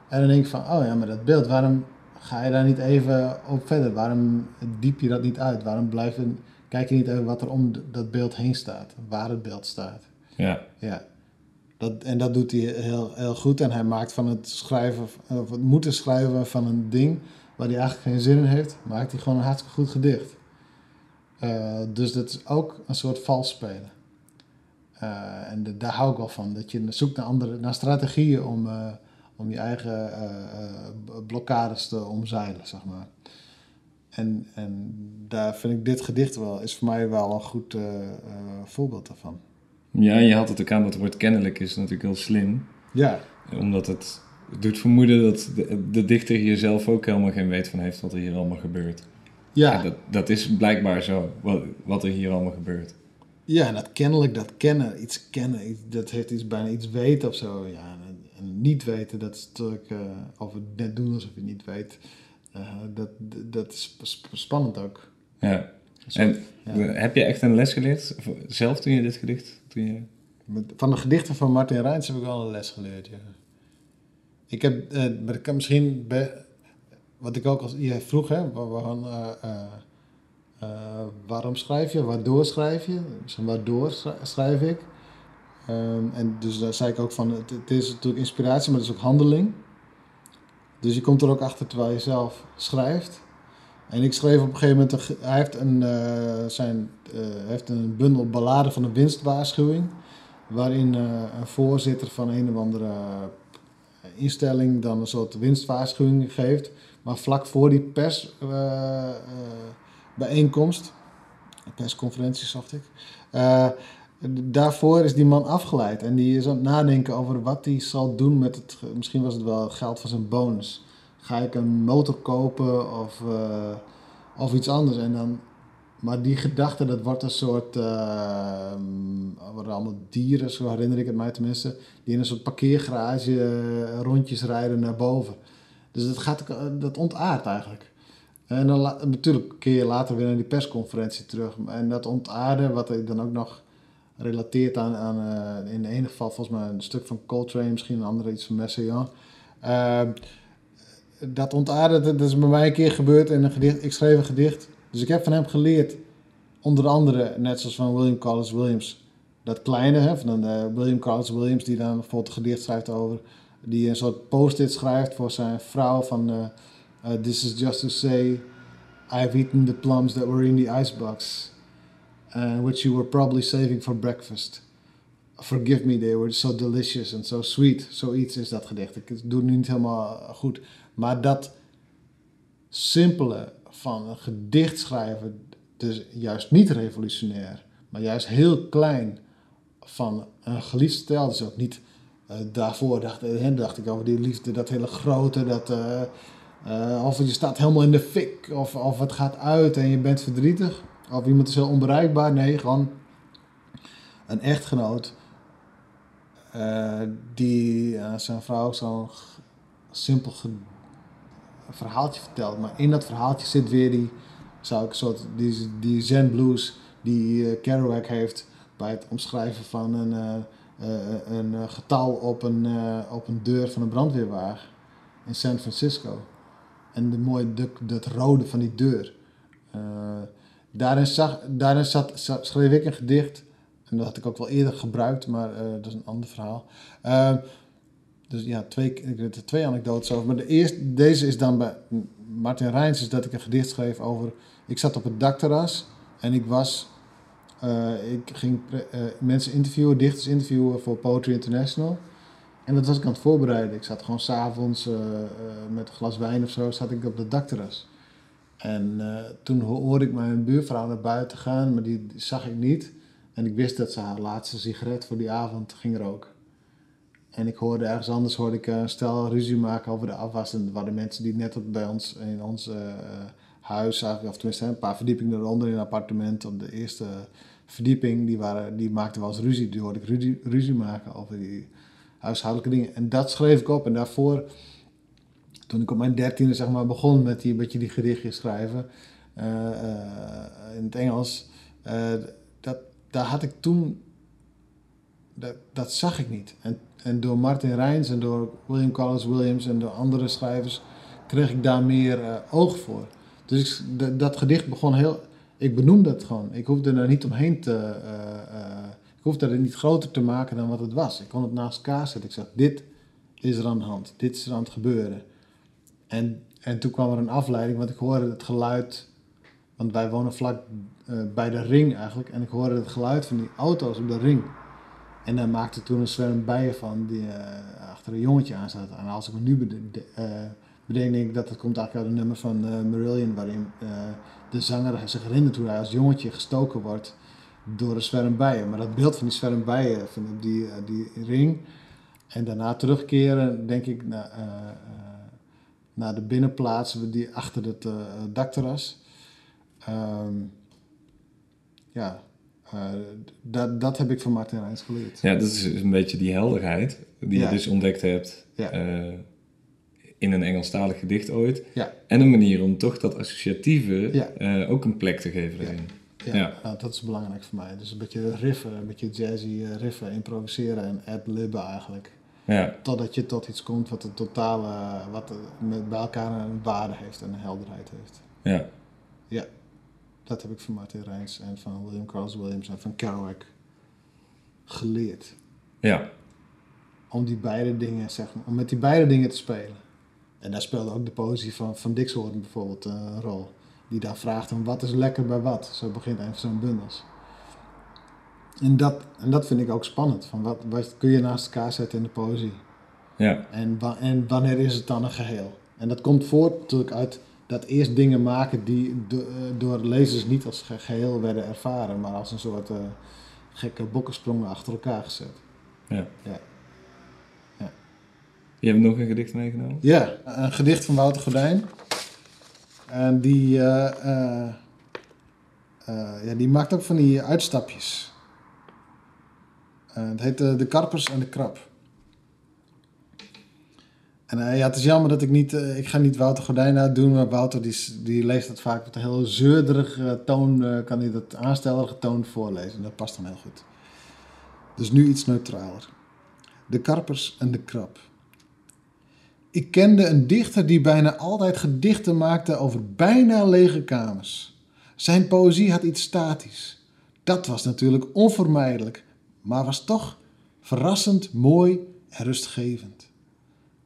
En dan denk ik van, oh ja, maar dat beeld, waarom ga je daar niet even op verder? Waarom diep je dat niet uit? Waarom blijf je, kijk je niet even wat er om dat beeld heen staat, waar het beeld staat?
Ja.
Ja. Dat, en dat doet hij heel, heel goed. En hij maakt van het schrijven, of het moeten schrijven van een ding waar hij eigenlijk geen zin in heeft, maakt hij gewoon een hartstikke goed gedicht. Uh, dus dat is ook een soort vals spelen. Uh, en daar hou ik wel van. Dat je zoekt naar, andere, naar strategieën om, om je eigen blokkades te omzeilen, zeg maar. En, en daar vind ik dit gedicht wel, is voor mij wel een goed voorbeeld daarvan.
Ja, je had het ook aan dat het woord kennelijk is natuurlijk heel slim.
Ja.
Omdat het, doet vermoeden dat de, de dichter hier zelf ook helemaal geen weet van heeft wat er hier allemaal gebeurt. Ja. dat, dat is blijkbaar zo, wat, wat er hier allemaal gebeurt.
Ja, en dat kennelijk, dat kennen, iets kennen, dat heeft iets, bijna iets weten of zo. Ja, en, niet weten, dat is natuurlijk, uh, of het net doen alsof je niet weet, uh, dat, dat is spannend ook.
Ja. En heb je echt een les geleerd, zelf toen je dit gedicht...
Van de gedichten van Martin Reins heb ik wel een les geleerd, ja. Ik heb, uh, maar ik misschien, wat ik ook als je vroeg, hè, waarom, uh, uh, waarom schrijf je, waardoor schrijf je, dus waardoor schrijf ik. Um, en dus daar zei ik ook van, het, het, is natuurlijk inspiratie, maar het is ook handeling. Dus je komt er ook achter terwijl je zelf schrijft. En ik schreef op een gegeven moment, hij heeft een, uh, zijn, uh, heeft een bundel balladen van een winstwaarschuwing. Waarin uh, een voorzitter van een of andere instelling dan een soort winstwaarschuwing geeft. Maar vlak voor die persbijeenkomst, persconferentie zocht ik, daarvoor is die man afgeleid. En die is aan het nadenken over wat hij zal doen met het, misschien was het wel geld van zijn bonus. Ga ik een motor kopen of, uh, of iets anders? En dan, maar die gedachte, dat wordt een soort, uh, allemaal dieren, zo herinner ik het mij tenminste, die in een soort parkeergarage eh, rondjes rijden naar boven. Dus dat, gaat, dat ontaart eigenlijk. En dan natuurlijk keer je later weer naar die persconferentie terug. En dat ontaarde, wat ik dan ook nog relateert aan, aan in de ene geval volgens mij een stuk van Coltrane, misschien een andere iets van Messiaen. Uh, dat ontaarde, dat is bij mij een keer gebeurd in een gedicht. Ik schreef een gedicht, dus ik heb van hem geleerd, onder andere, net zoals van William Carlos Williams, dat kleine, hè, van uh, William Carlos Williams, die dan bijvoorbeeld een gedicht schrijft over, die een soort post-it schrijft voor zijn vrouw van, uh, This is just to say, I've eaten the plums that were in the icebox, which you were probably saving for breakfast. Forgive me, they were so delicious and so sweet. Zoiets is dat gedicht. Ik doe het niet helemaal goed. Maar dat simpele van een gedicht schrijven, dus juist niet revolutionair, maar juist heel klein van een geliefd stijl. Dus ook niet uh, daarvoor dacht, uh, dacht ik over die liefde, dat hele grote, dat, uh, of je staat helemaal in de fik, of, of het gaat uit en je bent verdrietig, of iemand is heel onbereikbaar. Nee, gewoon een echtgenoot die zijn vrouw zo'n simpel verhaaltje vertelt. Maar in dat verhaaltje zit weer die, zou ik soort, die, die zen blues die uh, Kerouac heeft bij het omschrijven van een, uh, uh, een getal op een, op een deur van een brandweerwagen in San Francisco. En de mooie, de, dat rode van die deur. daarin, zag, daarin zat, schreef ik een gedicht. En dat had ik ook wel eerder gebruikt, maar dat is een ander verhaal. Dus ja, twee, ik weet er twee anekdotes over. Maar de eerste, deze is dan bij Martin Rijns, is dat ik een gedicht schreef over. Ik zat op het dakterras en ik was. Uh, ik ging uh, mensen interviewen, dichters interviewen voor Poetry International. En dat was ik aan het voorbereiden. Ik zat gewoon s'avonds uh, met een glas wijn of zo, zat ik op het dakterras. En toen hoorde ik mijn buurvrouw naar buiten gaan, maar die, die zag ik niet. En ik wist dat ze haar laatste sigaret voor die avond ging roken. En ik hoorde ergens anders hoorde ik een stel ruzie maken over de afwas. En waren mensen die net bij ons in ons uh, huis, of tenminste een paar verdiepingen eronder in een appartement op de eerste verdieping, die, waren, die maakten wel eens ruzie. Die hoorde ik ruzie, maken over die huishoudelijke dingen. En dat schreef ik op. En daarvoor, toen ik op mijn dertiende zeg maar, begon met die, beetje die gedichtjes schrijven uh, in het Engels, dat, daar had ik toen, dat, dat zag ik niet. En en door Martin Rijns en door William Carlos Williams en door andere schrijvers kreeg ik daar meer uh, oog voor. Dus ik, dat gedicht begon heel. Ik benoemde het gewoon. Ik hoefde er niet omheen te. Uh, uh, ik hoefde het niet groter te maken dan wat het was. Ik kon het naast elkaar zetten. Ik zeg: Dit is er aan de hand. Dit is er aan het gebeuren. En, en toen kwam er een afleiding, want ik hoorde het geluid. Want wij wonen vlak bij de ring eigenlijk. En ik hoorde het geluid van die auto's op de ring. En dan maakte toen een zwerm bijen van die uh, achter een jongetje aan zat. En als ik me nu uh, bedenk denk ik dat het komt eigenlijk uit een nummer van uh, Marillion, waarin de zanger zich herinnert hoe hij als jongetje gestoken wordt door een zwerm bijen. Maar dat beeld van die zwerm bijen, van die, die ring, en daarna terugkeren, denk ik, naar, naar de binnenplaats die achter het dakterras. Ehm, ja, uh, dat, dat heb ik van Martin Reins geleerd.
Ja, dat is een beetje die helderheid die je dus ontdekt hebt ja. uh, in een Engelstalig gedicht ooit.
Ja.
En een manier om toch dat associatieve uh, ook een plek te geven erin.
Ja, ja. Nou, dat is belangrijk voor mij. Dus een beetje riffen, een beetje jazzy riffen, improviseren en ad-libben eigenlijk.
Ja.
Totdat je tot iets komt wat een totale, wat met bij elkaar een waarde heeft en een helderheid heeft.
Ja.
Ja. Dat heb ik van Martin Reins en van William Carlos Williams en van Kerouac geleerd.
Ja.
Om die beide dingen, zeg maar, om met die beide dingen te spelen. En daar speelde ook de poëzie van, van Dixhoorn bijvoorbeeld een rol. Die daar vraagt om wat is lekker bij wat. Zo begint een van zo'n bundels. En dat, en dat vind ik ook spannend. Van wat, wat kun je naast elkaar zetten in de poëzie?
Ja.
En, en wanneer is het dan een geheel? En dat komt voort natuurlijk uit dat eerst dingen maken die door lezers niet als geheel werden ervaren, maar als een soort uh, gekke bokkensprongen achter elkaar gezet.
Ja.
ja. ja.
Je hebt nog een gedicht meegenomen?
Ja, een gedicht van Wouter Gordijn. En die, uh, uh, ja, die maakt ook van die uitstapjes. het heet De Karpers en de Krab. En uh, ja, het is jammer dat ik niet, uh, ik ga niet Wouter Gordijn uitdoen, maar Wouter die, die leest dat vaak met een heel zeurderige toon, uh, kan hij dat aanstellerige toon voorlezen. Dat past dan heel goed. Dus nu iets neutraler. De karpers en de krab. Ik kende een dichter die bijna altijd gedichten maakte over bijna lege kamers. Zijn poëzie had iets statisch. Dat was natuurlijk onvermijdelijk, maar was toch verrassend mooi en rustgevend.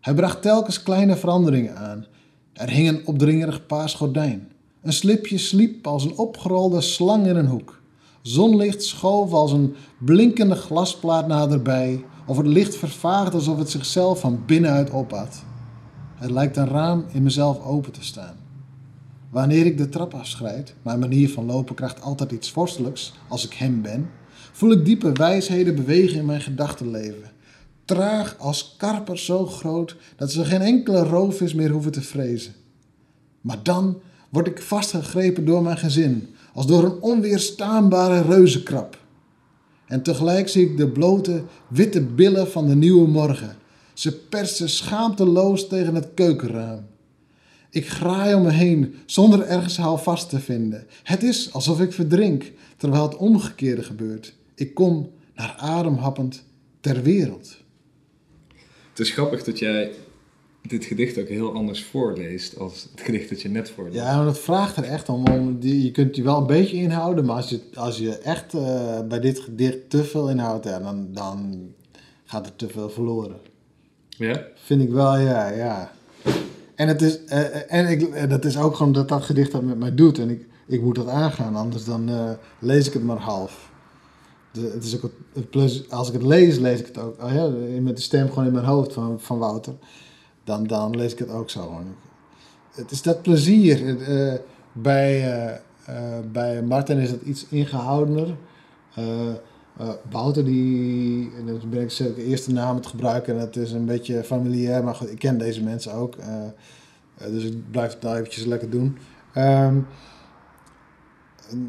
Hij bracht telkens kleine veranderingen aan. Er hing een opdringerig paars gordijn. Een slipje sliep als een opgerolde slang in een hoek. Zonlicht schoof als een blinkende glasplaat naderbij, of het licht vervaagde alsof het zichzelf van binnenuit ophad. Het lijkt een raam in mezelf open te staan. Wanneer ik de trap afschrijd, mijn manier van lopen krijgt altijd iets vorstelijks als ik hem ben, voel ik diepe wijsheden bewegen in mijn gedachtenleven traag als karpers zo groot dat ze geen enkele roofvis meer hoeven te vrezen. Maar dan word ik vastgegrepen door mijn gezin, als door een onweerstaanbare reuzenkrab. En tegelijk zie ik de blote, witte billen van de nieuwe morgen. Ze persen schaamteloos tegen het keukenraam. Ik graai om me heen zonder ergens houvast te vinden. Het is alsof ik verdrink, terwijl het omgekeerde gebeurt. Ik kom, naar ademhappend, ter wereld.
Het is grappig dat jij dit gedicht ook heel anders voorleest als het gedicht dat je net voorleest.
Ja, maar dat vraagt er echt om. om die, je kunt je wel een beetje inhouden, maar als je, als je echt uh, bij dit gedicht te veel inhoudt, ja, dan, dan gaat er te veel verloren.
Ja?
Vind ik wel, ja, ja. En, het is, uh, en ik, dat is ook gewoon dat dat gedicht dat met mij doet. En ik, ik moet dat aangaan, anders dan lees ik het maar half het is ook het plus, als ik het lees, lees ik het ook. Oh ja, met de stem gewoon in mijn hoofd van, van Wouter. Dan, dan lees ik het ook zo. Het is dat plezier. Uh, bij, uh, bij Martin is het iets ingehoudener. Wouter, die, en dan ben ik zeker de eerste naam het gebruiken en het is een beetje familiair, maar goed, ik ken deze mensen ook. dus ik blijf het nou eventjes lekker doen. Um,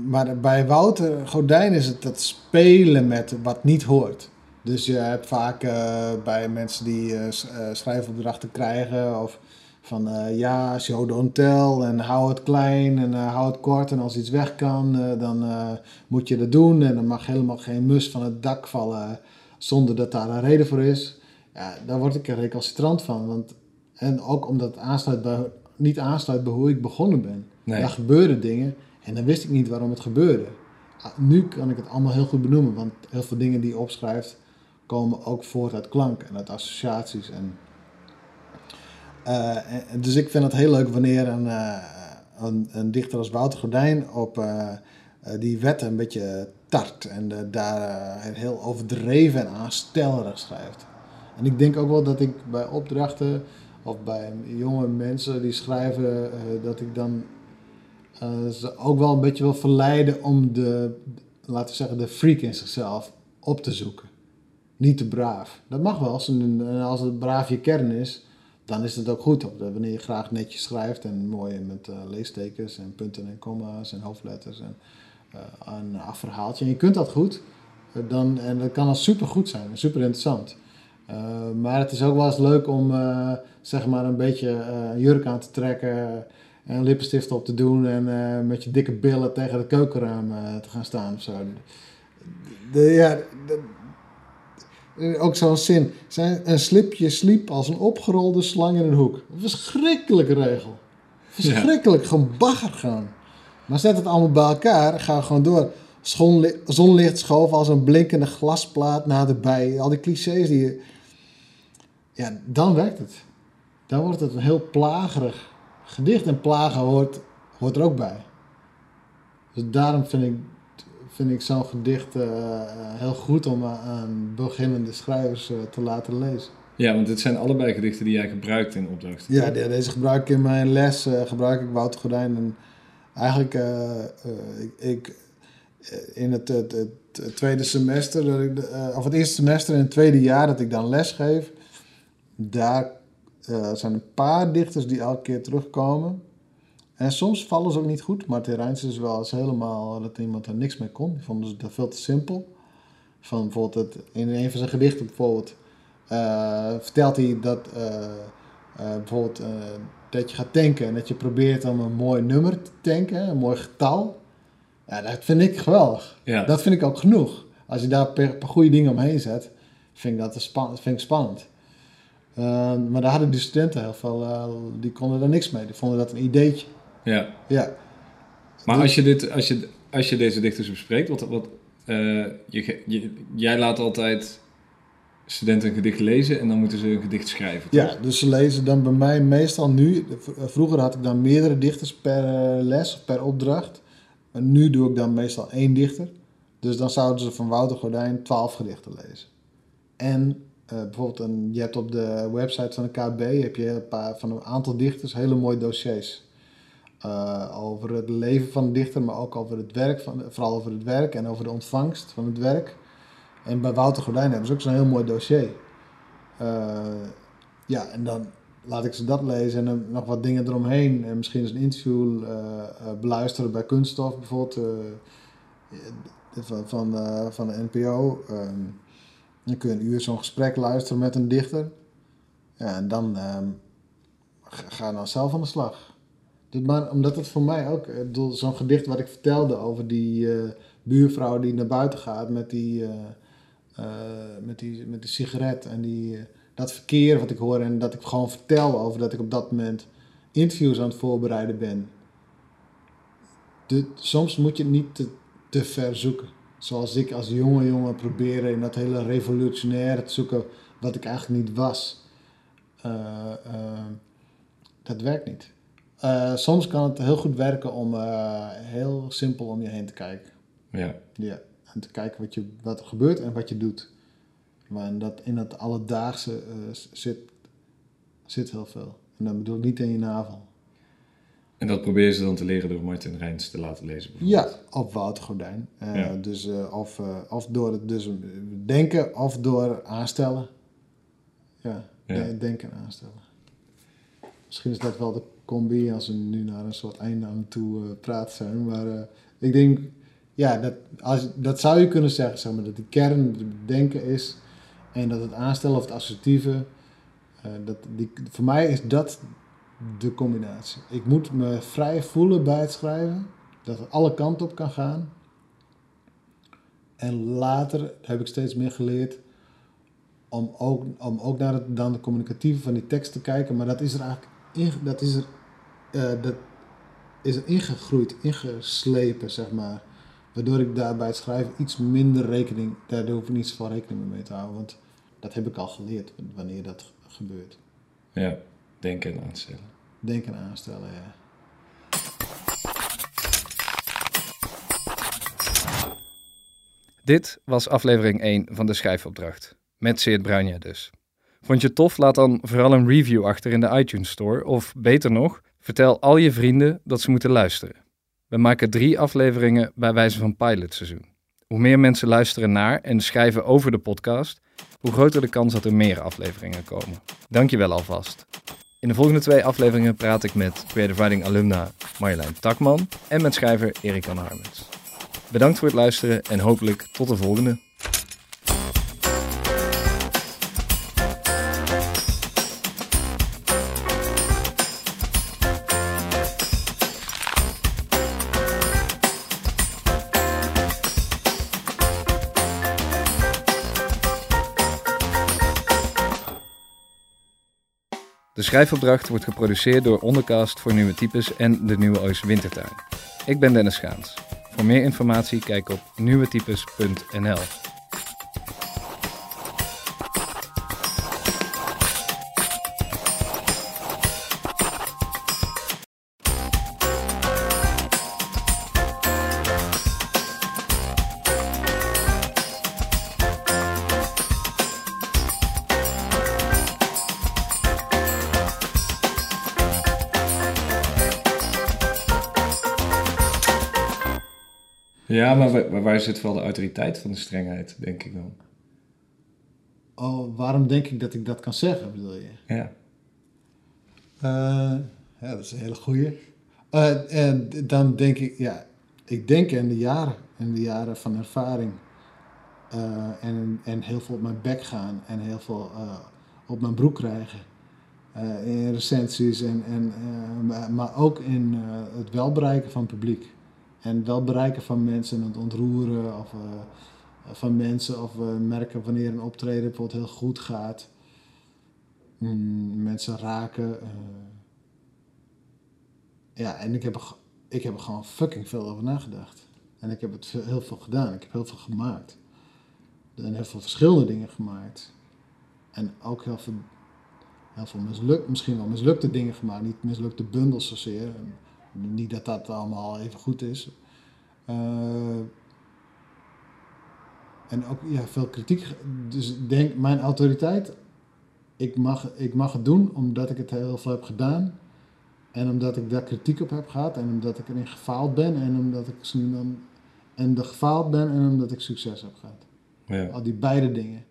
maar bij Wouter Gordijn is het dat spelen met wat niet hoort. Dus je hebt vaak uh, bij mensen die uh, schrijfopdrachten krijgen of van uh, ja, show don't tell en hou het klein en hou het kort en als iets weg kan, dan moet je dat doen en dan mag helemaal geen mus van het dak vallen zonder dat daar een reden voor is. Ja, daar word ik er recalcitrant van. Want, en ook omdat het aansluit bij, niet aansluit bij hoe ik begonnen ben.
Nee.
Daar gebeuren dingen en dan wist ik niet waarom het gebeurde. Ah, nu kan ik het allemaal heel goed benoemen, want heel veel dingen die je opschrijft komen ook voort uit klank en uit associaties. En, uh, dus ik vind het heel leuk wanneer een, uh, een, een, dichter als Wouter Gordijn op uh, die wetten een beetje tart en daar heel overdreven en aanstellerig schrijft. En ik denk ook wel dat ik bij opdrachten of bij jonge mensen die schrijven, dat ik dan uh, ze ook wel een beetje wil verleiden om de, laten we zeggen, de freak in zichzelf op te zoeken. Niet te braaf. Dat mag wel, als, een, als het braaf je kern is, dan is het ook goed. Wanneer je graag netjes schrijft en mooi met uh, leestekens en punten en komma's en hoofdletters en uh, een afverhaaltje. En je kunt dat goed, dan, en dat kan al super goed zijn super interessant. maar het is ook wel eens leuk om zeg maar een beetje een jurk aan te trekken en lippenstift op te doen en met je dikke billen tegen het keukenraam te gaan staan of zo. De, ja, ook zo'n zin. Een slipje sliep als een opgerolde slang in een hoek. Een verschrikkelijke regel. Verschrikkelijk, ja. gewoon bagger gaan. Maar zet het allemaal bij elkaar, ga gewoon door. Zonlicht schoof als een blinkende glasplaat naderbij. Al die clichés die je... Ja, dan werkt het. Dan wordt het een heel plagerig gedicht. En plagen hoort, hoort er ook bij. Dus daarom vind ik vind ik zo'n gedicht uh, heel goed om aan beginnende schrijvers uh, te laten lezen.
Ja, want het zijn allebei gedichten die jij gebruikt in opdracht.
Ja, deze gebruik ik in mijn les, uh, gebruik ik Wouter Gordijn. En eigenlijk, ik, ik, in het, het, het, tweede semester, of het eerste semester in het tweede jaar dat ik dan les geef, daar zijn een paar dichters die elke keer terugkomen. En soms vallen ze ook niet goed. Martin Rijns is wel eens helemaal dat iemand er niks mee kon. Die vonden ze dat veel te simpel. Van bijvoorbeeld het, in een van zijn gedichten bijvoorbeeld uh, vertelt hij dat uh, bijvoorbeeld dat je gaat tanken en dat je probeert om een mooi nummer te tanken, een mooi getal. Ja, dat vind ik geweldig. Ja. Dat vind ik ook genoeg. Als je daar een paar goede dingen omheen zet, vind ik dat span vind ik spannend. Maar daar hadden de studenten heel veel, die konden er niks mee. Die vonden dat een ideetje.
Ja.
ja.
Maar als je, dit, als, je, als je deze dichters bespreekt, wat, wat, uh, je, je, jij laat altijd studenten een gedicht lezen en dan moeten ze een gedicht schrijven.
Toch? Ja, dus ze lezen dan bij mij meestal nu. Vroeger had ik dan meerdere dichters per les of per opdracht. En nu doe ik dan meestal één dichter. Dus dan zouden ze van Wouter Gordijn twaalf gedichten lezen. En uh, bijvoorbeeld, je hebt op de website van de KB heb je een paar, van een aantal dichters hele mooie dossiers. Uh, over het leven van de dichter, maar ook over het werk, van, vooral over het werk en over de ontvangst van het werk. En bij Wouter Gordijn hebben ze ook zo'n heel mooi dossier. Uh, ja, en dan laat ik ze dat lezen en nog wat dingen eromheen. En misschien eens een interview beluisteren bij Kunststof bijvoorbeeld, van, van, van de NPO. Um, dan kun je een uur zo'n gesprek luisteren met een dichter. Ja, en dan um, ga dan zelf aan de slag. Maar omdat het voor mij ook, eh, zo'n gedicht wat ik vertelde over die uh, buurvrouw die naar buiten gaat met die, uh, met die, met die sigaret en die, dat verkeer wat ik hoor en dat ik gewoon vertel over dat ik op dat moment interviews aan het voorbereiden ben. Soms moet je niet te ver zoeken. Zoals ik als jonge jongen probeerde in dat hele revolutionaire te zoeken wat ik eigenlijk niet was. dat werkt niet. Uh, soms kan het heel goed werken om heel simpel om je heen te kijken.
Ja.
Ja, en te kijken wat, je, wat er gebeurt en wat je doet. Maar in dat, in dat alledaagse zit, zit heel veel. En dan bedoel ik niet in je navel.
En dat probeer je dan te leren door Martin Rijns te laten lezen?
Ja, op Wouter Gordijn. Ja. Dus, of, of door het dus denken of door aanstellen. Ja, ja. denken en aanstellen. Misschien is dat wel de combi als we nu naar een soort einde aan toe praten zijn. Maar ik denk, ja, dat, als, dat zou je kunnen zeggen, zeg maar, dat de kern het denken is en dat het aanstellen of het assertieve, dat die, voor mij is dat de combinatie. Ik moet me vrij voelen bij het schrijven, dat het alle kanten op kan gaan. En later heb ik steeds meer geleerd om ook, om ook naar het, dan de communicatieve van die tekst te kijken, maar dat is er eigenlijk dat is er, uh, dat is ingegroeid, ingeslepen, zeg maar. Waardoor ik daar bij het schrijven iets minder rekening, daar hoef ik niet zoveel rekening mee te houden. Want dat heb ik al geleerd wanneer dat gebeurt.
Ja, denken en aanstellen.
Denken en aanstellen, ja.
Dit was aflevering 1 van de schrijfopdracht. Met Seert Bruinja dus. Vond je het tof? Laat dan vooral een review achter in de iTunes Store. Of beter nog, vertel al je vrienden dat ze moeten luisteren. We maken drie afleveringen bij wijze van pilotseizoen. Hoe meer mensen luisteren naar en schrijven over de podcast, hoe groter de kans dat er meer afleveringen komen. Dankjewel alvast. In de volgende twee afleveringen praat ik met Creative Writing alumna Marjolein Takman en met schrijver Erik van Harmens. Bedankt voor het luisteren en hopelijk tot de volgende. Schrijfopdracht wordt geproduceerd door Ondercast voor Nieuwe Types en de Nieuwe Oos Wintertuin. Ik ben Dennis Schaans. Voor meer informatie kijk op nieuwetypes.nl.
Ja, maar waar, waar zit vooral de autoriteit van de strengheid, denk ik dan?
Oh, waarom denk ik dat ik dat kan zeggen, bedoel je?
Ja.
Uh, ja, dat is een hele goeie. Uh, en dan denk ik, ja, ik denk in de jaren, in de jaren van ervaring uh, en, en heel veel op mijn bek gaan en heel veel op mijn broek krijgen. in recensies en, en maar ook in het welbereiken van het publiek. En wel bereiken van mensen, het ontroeren of, uh, van mensen. Of we merken wanneer een optreden bijvoorbeeld heel goed gaat. Mm, mensen raken. Uh. Ja, en ik heb, er, ik heb er gewoon fucking veel over nagedacht. En ik heb het heel veel gedaan. Ik heb heel veel gemaakt. En heel veel verschillende dingen gemaakt. En ook heel veel, heel veel mislukt, misschien wel mislukte dingen gemaakt. Niet mislukte bundels zozeer. Niet dat dat allemaal even goed is. Uh, en ook ja, veel kritiek. Dus ik denk, mijn autoriteit, ik mag, ik mag het doen omdat ik het heel veel heb gedaan. En omdat ik daar kritiek op heb gehad. En omdat ik erin gefaald ben. En omdat ik nu dan. En de gefaald ben en omdat ik succes heb gehad. Ja. Al die beide dingen.